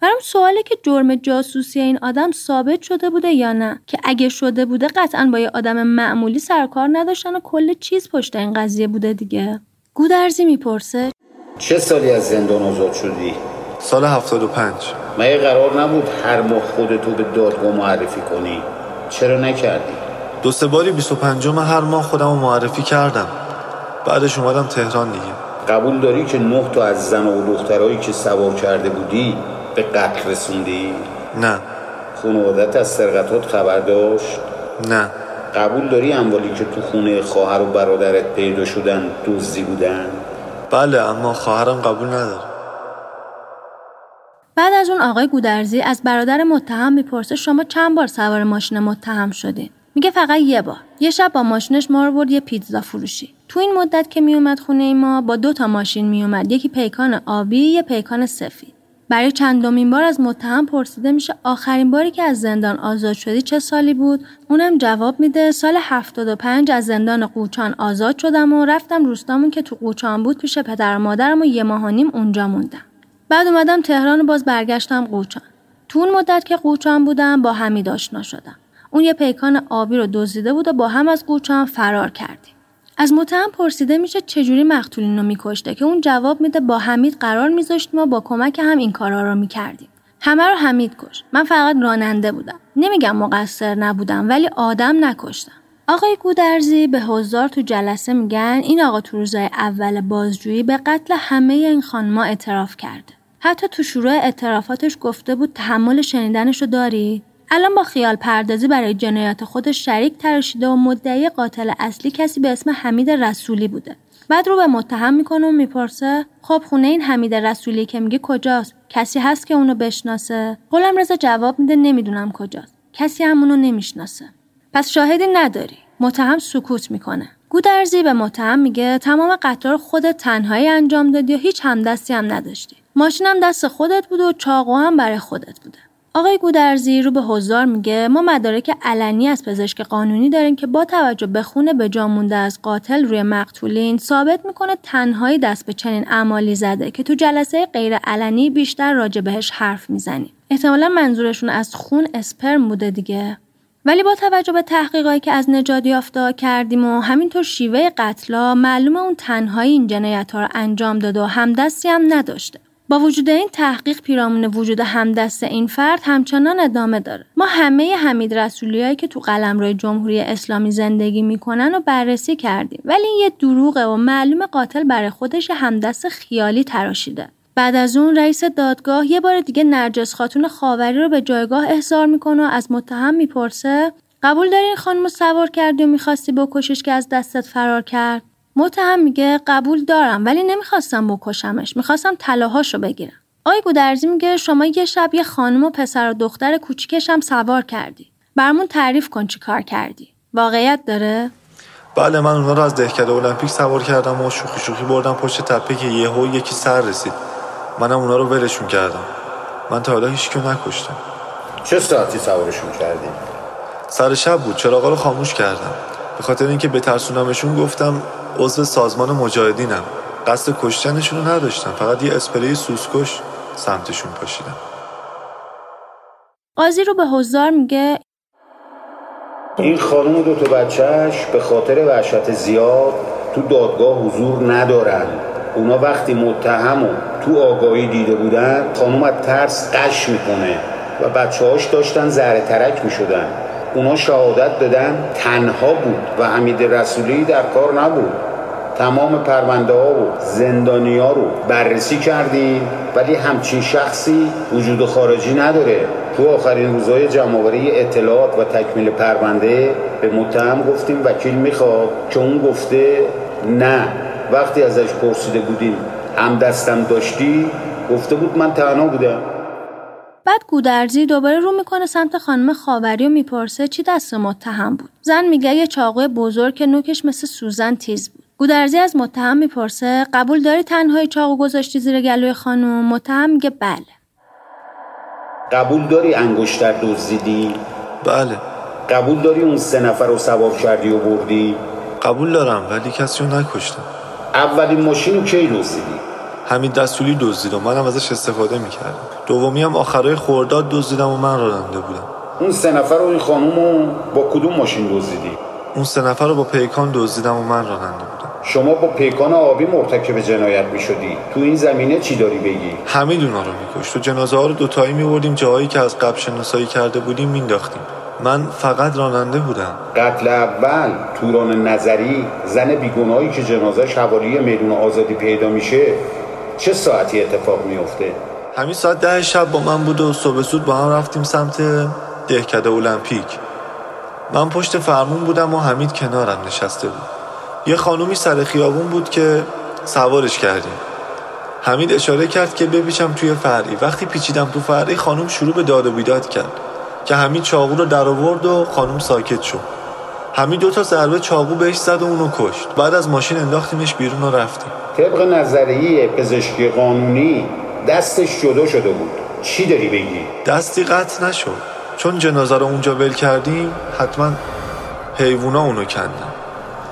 برام سواله که جرم جاسوسی این آدم ثابت شده بوده یا نه؟ که اگه شده بوده قطعا با یه آدم معمولی سرکار نداشتن و کل چیز پشت این قضیه بوده دیگه. گودرزی می‌پرسه. چه سالی از زندان آزاد شدی؟ سال 75 مگه قرار نبود هر ماه خودتو به دادگاه معرفی کنی؟ چرا نکردی؟ دو سه باری 25 هر ماه خودم رو معرفی کردم بعدش اومدم تهران دیگه قبول داری که نه تا از زن و دخترایی که سوار کرده بودی به قتل رسوندی؟ نه خانوادت از سرقتات خبر داشت؟ نه قبول داری اموالی که تو خونه خواهر و برادرت پیدا شدن دزدی بودن؟ بله اما خواهرم قبول نداره بعد از اون آقای گودرزی از برادر متهم می‌پرسه شما چند بار سوار ماشین متهم شدین میگه فقط یه بار. یه شب با ماشینش ما رو برد یه پیتزا فروشی. تو این مدت که میومد خونه ما با دو تا ماشین میومد یکی پیکان آبی یه پیکان سفید. برای چندمین بار از متهم پرسیده میشه آخرین باری که از زندان آزاد شدی چه سالی بود؟ اونم جواب میده سال 75 از زندان قوچان آزاد شدم و رفتم روستامون که تو قوچان بود پیش پدر و مادرم و یه ماه و نیم اونجا موندم. بعد اومدم تهران و باز برگشتم قوچان. تو اون مدت که قوچان بودم با حمید آشنا شدم. اون یه پیکان آبی رو دزدیده بود و با هم از قوچان فرار کردیم. از متهم پرسیده میشه چجوری مقتولین رو میکشته که اون جواب میده با حمید قرار میذاشتیم و با کمک هم این کارا رو می‌کردیم. همه رو حمید کش من فقط راننده بودم. نمیگم مقصر نبودم ولی آدم نکشتم. آقای گودرزی به حضار تو جلسه میگن این آقا تو روزای اول بازجویی به قتل همه این خانما اعتراف کرده. حتی تو شروع اعترافاتش گفته بود تحمل شنیدنشو داری؟ الان با خیال پردازی برای جنایات خودش شریک تراشیده و مدعی قاتل اصلی کسی به اسم حمید رسولی بوده. بعد رو به متهم می‌کنه و می‌پرسه خب خونه این حمید رسولی که میگه کجاست؟ کسی هست که اونو بشناسه؟ غلام رضا جواب میده نمی‌دونم کجاست. کسی هم اونو نمی‌شناسه. پس شاهدی نداری. متهم سکوت می‌کنه. گودرزی به متهم میگه تمام قتل رو خودت تنهایی انجام دادی و هیچ همدستی هم نداشتی. ماشینم دست خودت بود و چاقو هم برای خودت بوده. آقای گودرزی رو به حضار میگه ما مدارک علنی از پزشک قانونی داریم که با توجه به خون به جا مونده از قاتل روی مقتولین ثابت می‌کنه تنهایی دست به چنین اعمالی زده که تو جلسه غیر علنی بیشتر راجع بهش حرف می‌زنیم. احتمالا منظورشون از خون اسپرم بوده دیگه. ولی با توجه به تحقیقاتی که از نجات یافته کردیم و همینطور شیوه قتلا معلومه اون تنهایی این جنایت ها رو انجام داده و همدستی هم نداشته. با وجود این تحقیق پیرامون وجود همدست این فرد همچنان ادامه داره. ما همه حمید رسولیایی که تو قلمرو جمهوری اسلامی زندگی می‌کنن و بررسی کردیم. ولی این یه دروغه و معلوم قاتل برای خودش همدست خیالی تراشیده. بعد از اون رئیس دادگاه یه بار دیگه نرجس خاتون خاوری رو به جایگاه احضار می‌کنه و از متهم می‌پرسه قبول داری این خانم سوار کردی و می‌خواستی بکشش که از دستت فرار کرد؟ متهم میگه قبول دارم ولی نمی‌خواستم بکشمش می‌خواستم طلاهاشو بگیرم. آقای گودرزی میگه شما یه شب یه خانم و پسر و دختر کوچیکشم سوار کردی. برمون تعریف کن چی کار کردی. واقعیت داره؟ بله من اونا رو از دهکده المپیک سوار کردم و شوخی شوخی بردم پشت تپه که یهو یکی سر رسید. منم اونا رو ولشون کردم. من تا حالا هیچ نکشتم. چه ساعتی سوارشون کردی؟ سر شب بود. چراغا رو خاموش کردم. به خاطر اینکه بترسونمشون گفتم عضو سازمان مجاهدینم. قصد کشتنشون رو نداشتم. فقط یه اسپری سوسکش سمتشون پاشیدم. قاضی رو به حضار میگه این خانم و دو تا بچهش به خاطر وحشت زیاد تو دادگاه حضور ندارن. اونا وقتی متهم و تو آگاهی دیده بودن خانم از ترس قش می‌کنه و بچه هاش داشتن زهر ترک می‌شدن. اونا شهادت دادن تنها بود و حمید رسولی در کار نبود. تمام پرونده ها و زندانی ها رو بررسی کردیم ولی همچین شخصی وجود خارجی نداره. تو آخرین روزهای جمعآوری اطلاعات و تکمیل پرونده به متهم گفتیم وکیل می‌خواد که اون گفته نه. وقتی ازش پرسیده بودیم هم دستم داشتی گفته بود من تنها بودم. بعد گودرزی دوباره رو می‌کنه سمت خانم خاوری و می‌پرسه چی دست متهم بود. زن میگه یه چاقوی بزرگ که نوکش مثل سوزن تیز بود. گودرزی از متهم می‌پرسه قبول داری تنهایی چاقو گذاشتی زیر گلوی خانم؟ متهم میگه بله. قبول داری انگشتر دزدیدی؟ بله. قبول داری اون سه نفر رو سوار کردی و بردی؟ قبول دارم ولی کسی رو نکشتم. اولین ماشین رو کی دزدیدی همین دستولی دزدید و منم ازش استفاده می‌کردم. دومی هم آخرای خورداد دزدیدم و من راننده بودم. اون سه نفر رو این خانوم رو با کدوم ماشین دزدیدی؟ اون سه نفر رو با پیکان دزدیدم و من راننده بودم. شما با پیکان آبی مرتکب جنایت می‌شدی. تو این زمینه چی داری بگی؟ حمید اونا رو میکشت. و جنازه ها رو دوتایی میبردیم. جاهایی که از قبل شناسایی کرده بودیم مینداختیم من فقط راننده بودم. قتل اول توران نظری زن بیگناهی که جنازش حوالی میدون آزادی پیدا میشه. چه ساعتی اتفاق میفته همین ساعت ده شب با من بود و صبح زود با هم رفتیم سمت دهکده المپیک. من پشت فرمون بودم و حمید کنارم نشسته بود. یه خانومی سر خیابون بود که سوارش کردیم. حمید اشاره کرد که بپیچم توی فرعی. وقتی پیچیدم تو فرعی خانوم شروع به داد و بیداد کرد که حمید چاقو رو در آورد و خانوم ساکت شد. حمید دو تا ضربه چاقو بهش زد و اونو کشت. بعد از ماشین انداختیمش بیرون و رفتیم. طبق نظریه پزشکی قانونی دستش جدا شده بود. چی داری بگی؟ دستی قطع نشد چون جنازه رو اونجا ول کردیم حتما حیوونا اونو کندن.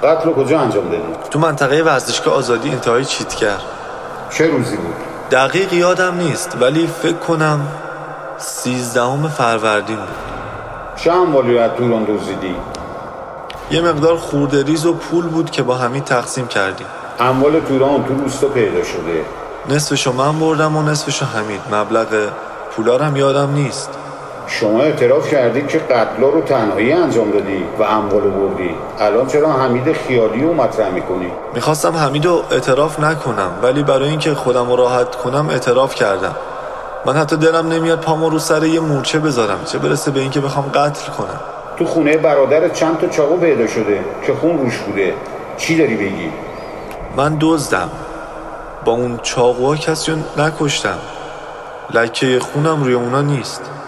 قتل رو کجا انجام دادی؟ تو منطقه ورزشگاه آزادی انتهای چیتگر. چه روزی بود؟ دقیق یادم نیست ولی فکر کنم سیزدهم فروردین بود. چه اموالی رو از توران دزدیدی؟ یه مقدار خورده ریز و پول بود که با حمید تقسیم کردیم. اموال توران تو روستا پیدا شده. نصفشو من بردم و نصفشو حمید. مبلغ پولارم یادم نیست. شما اعتراف کردید که قتلا رو تنهایی انجام دادی و اموال بردی. الان چرا حمید خیالی رو مطرح می‌کنی؟ می‌خواستم حمید رو اعتراف نکنم ولی برای اینکه خودم رو راحت کنم اعتراف کردم. من حتی دلم نمیاد پامو رو سر یه مورچه بذارم چه برسه به اینکه بخوام قتل کنم. تو خونه برادر چند تا چاقو پیدا شده که خون روش بوده. چی داری بگی؟ من دزدم. با اون چاقوها کسی رو نکشتم. لکه خونم روی اونا نیست.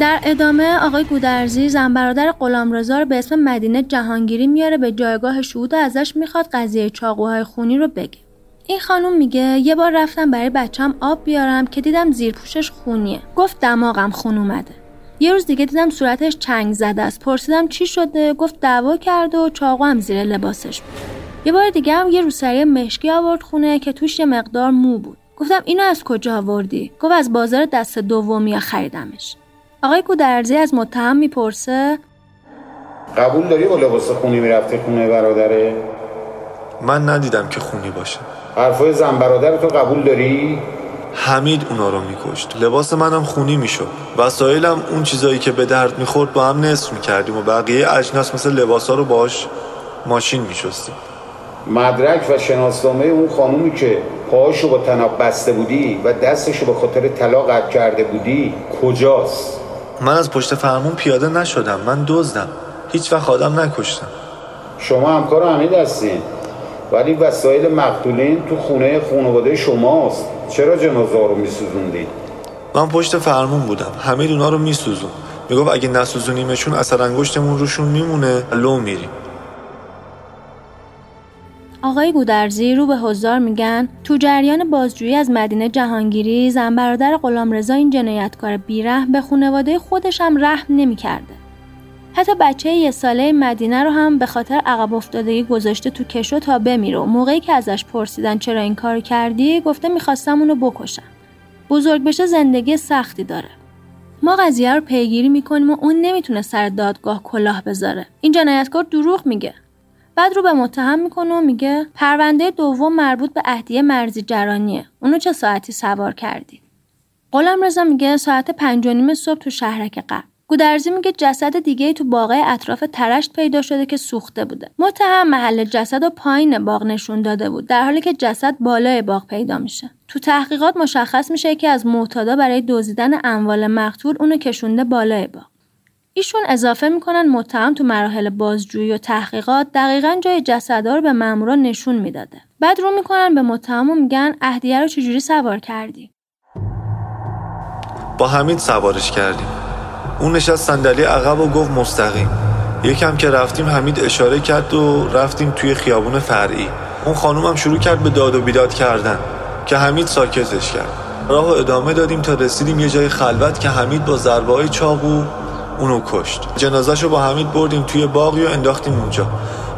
در ادامه آقای گودرزی زن برادر غلامرضا رو به اسم مدینه جهانگیری میاره به جایگاه شهود و ازش می‌خواد قضیه چاقوهای خونی رو بگه. این خانم میگه یه بار رفتم برای بچم آب بیارم که دیدم زیر پوشش خونیه. گفت دماغم خون اومده. یه روز دیگه دیدم صورتش چنگ زده است. پرسیدم چی شده؟ گفت دعوا کرده و چاقو هم زیر لباسش بود. یه بار دیگه هم یه روسری مشکی آورد خونه که توش یه مقدار مو بود. گفتم اینو از کجا آوردی؟ گفت از بازار دست دومی خریدمش. آقای گودرزی از متهم می‌پرسه. قبول داری با لباس خونی می‌رفتی خونه برادره؟ من ندیدم که خونی باشه. حرفای زن برادر تو قبول داری؟ حمید اونا رو میکشت. لباس منم خونی می‌شد. وسایلم اون چیزایی که به درد می‌خورد با هم نصف می‌کردیم و بقیه اجناس مثل لباسا رو باش ماشین میشستیم. مدرک و شناسنامه اون خانومی که پاهاشو با تناب بسته بودی و دستشو به خاطر طلاق قطع کرده بودی کجاست؟ من از پشت فرمون پیاده نشدم من دزدم. هیچ وقت آدم نکشتم. شما همکار حمید هستین. ولی وسایل مقتولین تو خونه خانواده شماست. چرا جنازه رو میسوزوندی من پشت فرمون بودم. حمید اونا رو میسوزون. می‌گفت اگه نسوزونیمشون اثر انگشتمون روشون میمونه. لو میریم. آقای گودرزی رو به حضار میگن تو جریان بازجویی از مدینه جهانگیری زن برادر غلامرضا این جنایتکار بیرحم به خانواده خودش هم رحم نمی‌کرده. حتی بچه یه ساله مدینه رو هم به خاطر عقب افتادگی گذاشته تو کشو تا بمیره و موقعی که ازش پرسیدن چرا این کار کردی گفته می‌خواستم اونو بکشم. بزرگ بشه زندگی سختی داره. ما قضیه رو پیگیری می‌کنیم و اون نمی‌تونه سر دادگاه کلاه بذاره. این جنایتکار دروغ میگه. بعد رو به متهم می‌کنه و میگه پرونده دوم مربوط به اهدیه مرزی جرانیه. اونو چه ساعتی سوار کردی؟ غلام رضا میگه ساعت پنج و نیم صبح تو شهرک قبل گودرزی میگه جسد دیگه تو باغ اطراف ترشت پیدا شده که سوخته بوده. متهم محل جسد و پایین باغ نشون داده بود در حالی که جسد بالای باغ پیدا میشه. تو تحقیقات مشخص میشه که از معتادا برای دزدیدن اموال مقتول اونو کشونده بالای باغ. ایشون اضافه می‌کنن متهم تو مراحل بازجویی و تحقیقات دقیقا جای جسدها رو به مامورا نشون می‌داده. بعد رو می‌کنن به متهم و میگن اهدیه رو چجوری سوار کردی؟ با حمید سوارش کردیم. اون نشست صندلی عقب و گفت مستقیم. یکم که رفتیم حمید اشاره کرد و رفتیم توی خیابون فرعی. اون خانومم شروع کرد به داد و بیداد کردن که حمید ساکتش کرد. راه ادامه دادیم تا رسیدیم یه جای خلوت که حمید با ضربه های چاقو اونو کشت. جنازهشو با حمید بردیم توی باقی و انداختیم اونجا.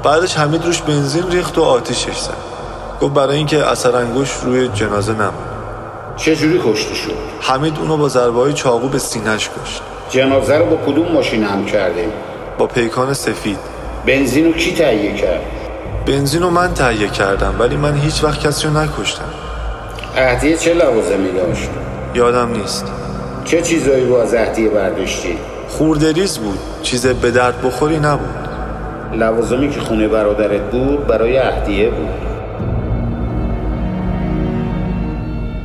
بعدش حمید روش بنزین ریخت و آتیشش زد. گفت برای اینکه اثر انگوش روی جنازه نمون. چجوری کشته شد؟ حمید اونو با ضربه های چاقو به سینهش کشت. جنازه رو با کدوم ماشین هم کردیم با پیکان سفید. بنزین رو کی تهیه کرد؟ بنزین رو من تهیه کردم ولی من هیچ وقت کسی رو نکشتم. اهدیه چه لوازمی داشت؟ یادم نیست. چه چیزایی رو از اهدیه برداشتی؟ خوردریز بود. چیز به درد بخوری نبود. لوازمی که خونه برادرت بود برای اهدیه بود.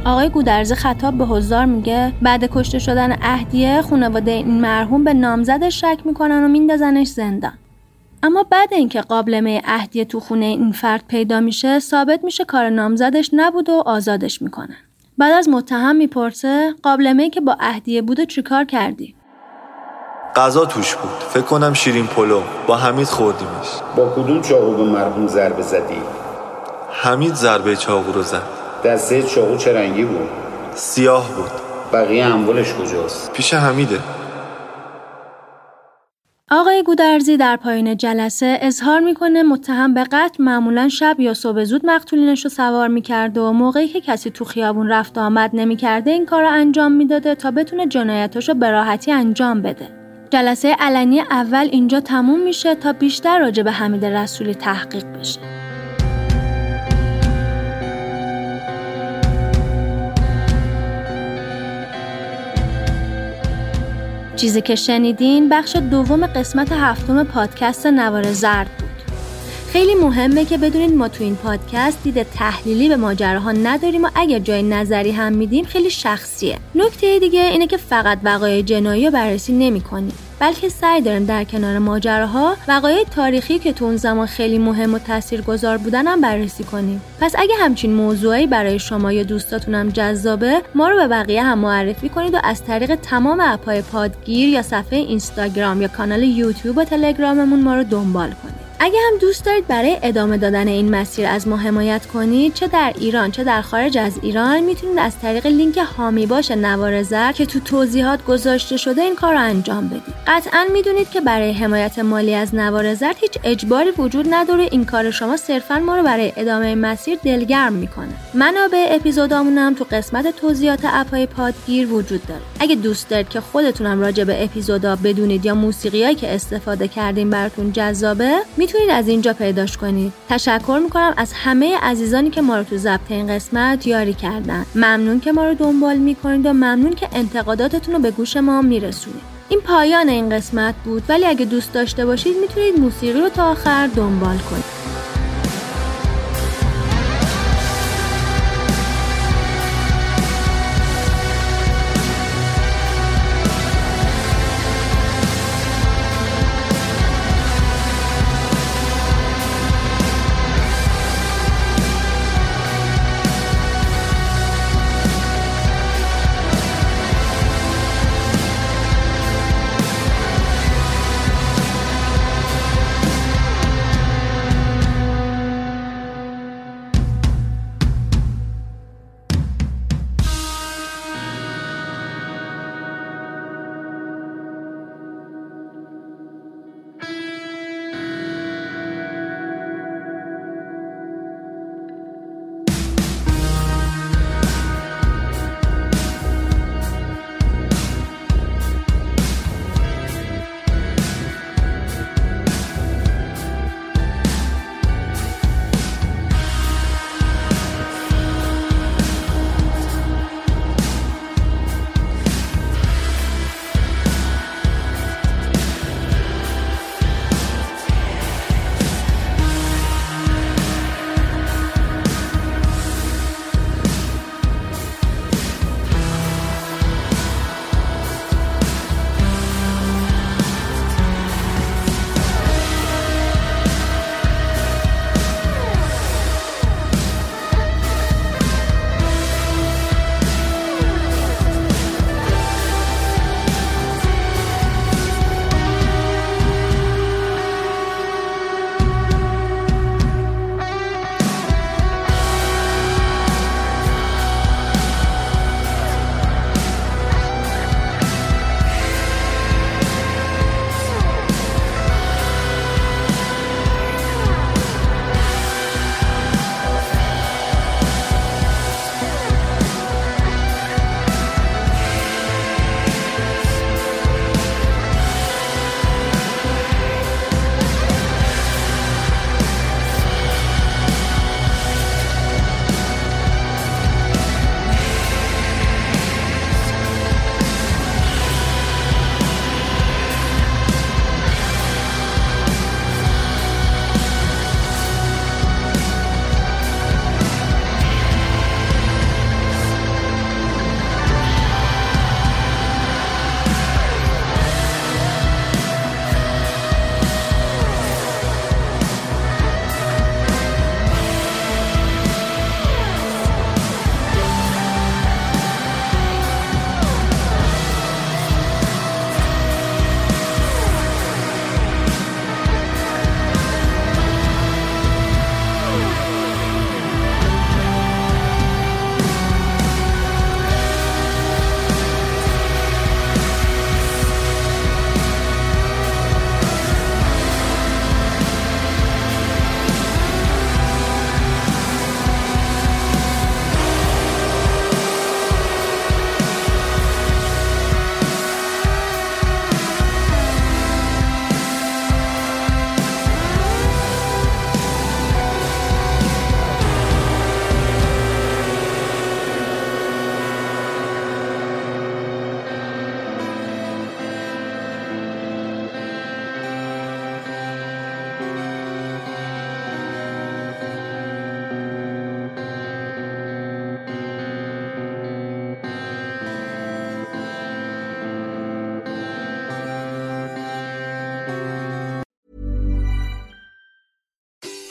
آقای گودرزی خطاب به حضار میگه بعد کشته شدن اهدیه خانواده این مرحوم به نامزدش شک می‌کنن و میندازنش زندان. اما بعد اینکه قابلمه اهدیه تو خونه این فرد پیدا میشه ثابت میشه کار نامزدش نبود و آزادش می‌کنن. بعد از متهم می‌پرسه قابلمه که با اهدیه بوده چیکار کردی؟ غذا توش بود. فکر کنم شیرین پلو. با حمید خوردیمش با کدوم چاقو به مرحوم ضربه زدی؟ حمید ضربه چاقو رو زد. دسته چاقو چه رنگی بود؟ سیاه بود. بقیه اموالش کجاست؟ پیش حمیده. آقای گودرزی در پایین جلسه اظهار می‌کنه متهم به قتل معمولا شب یا صبح زود مقتولینش رو سوار می‌کرده و موقعی که کسی تو خیابون رفت آمد نمی‌کرده این کار رو انجام می‌داده تا بتونه جنایتاشو به راحتی انجام بده. جلسه علنی اول اینجا تموم میشه تا بیشتر راجع به حمید رسولی تحقیق بشه. چیزی که شنیدین بخش دوم قسمت هفتم پادکست نوار زرد بود. خیلی مهمه که بدونید ما تو این پادکست دید تحلیلی به ماجراها نداریم و اگر جای نظری هم میدیم خیلی شخصیه. نکته دیگه اینه که فقط وقایع جنایی رو بررسی نمی‌کنیم. بلکه سعی داریم در کنار ماجراها وقایع تاریخی که تو اون زمان خیلی مهم و تاثیرگذار بودن هم بررسی کنیم پس اگه همچین موضوعی برای شما یا دوستاتونم جذابه ما رو به بقیه هم معرفی کنید و از طریق تمام اپهای پادگیر یا صفحه اینستاگرام یا کانال یوتیوب و تلگراممون ما رو دنبال کنید اگه هم دوست دارید برای ادامه دادن این مسیر از ما حمایت کنید چه در ایران چه در خارج از ایران می‌تونید از طریق لینک هامی باش نوار زر که تو توضیحات گذاشته شده این کار رو انجام بدید. قطعا می‌دونید که برای حمایت مالی از نوار زر هیچ اجباری وجود نداره. این کار شما صرفا ما رو برای ادامه مسیر دلگرم می‌کنه. منابع اپیزودامون هم تو قسمت توضیحات اپهای پادگیر وجود داره. اگه دوست دارید که خودتونم راجع به اپیزودا بدونید یا موسیقیایی که استفاده کردیم براتون جذابه می‌تونید از اینجا پیداش کنید. تشکر می‌کنم از همه عزیزانی که ما رو تو ضبط این قسمت یاری کردن. ممنون که ما رو دنبال می‌کنید و ممنون که انتقاداتتون رو به گوش ما میرسونید. این پایان این قسمت بود ولی اگه دوست داشته باشید می‌تونید موسیقی رو تا آخر دنبال کنید.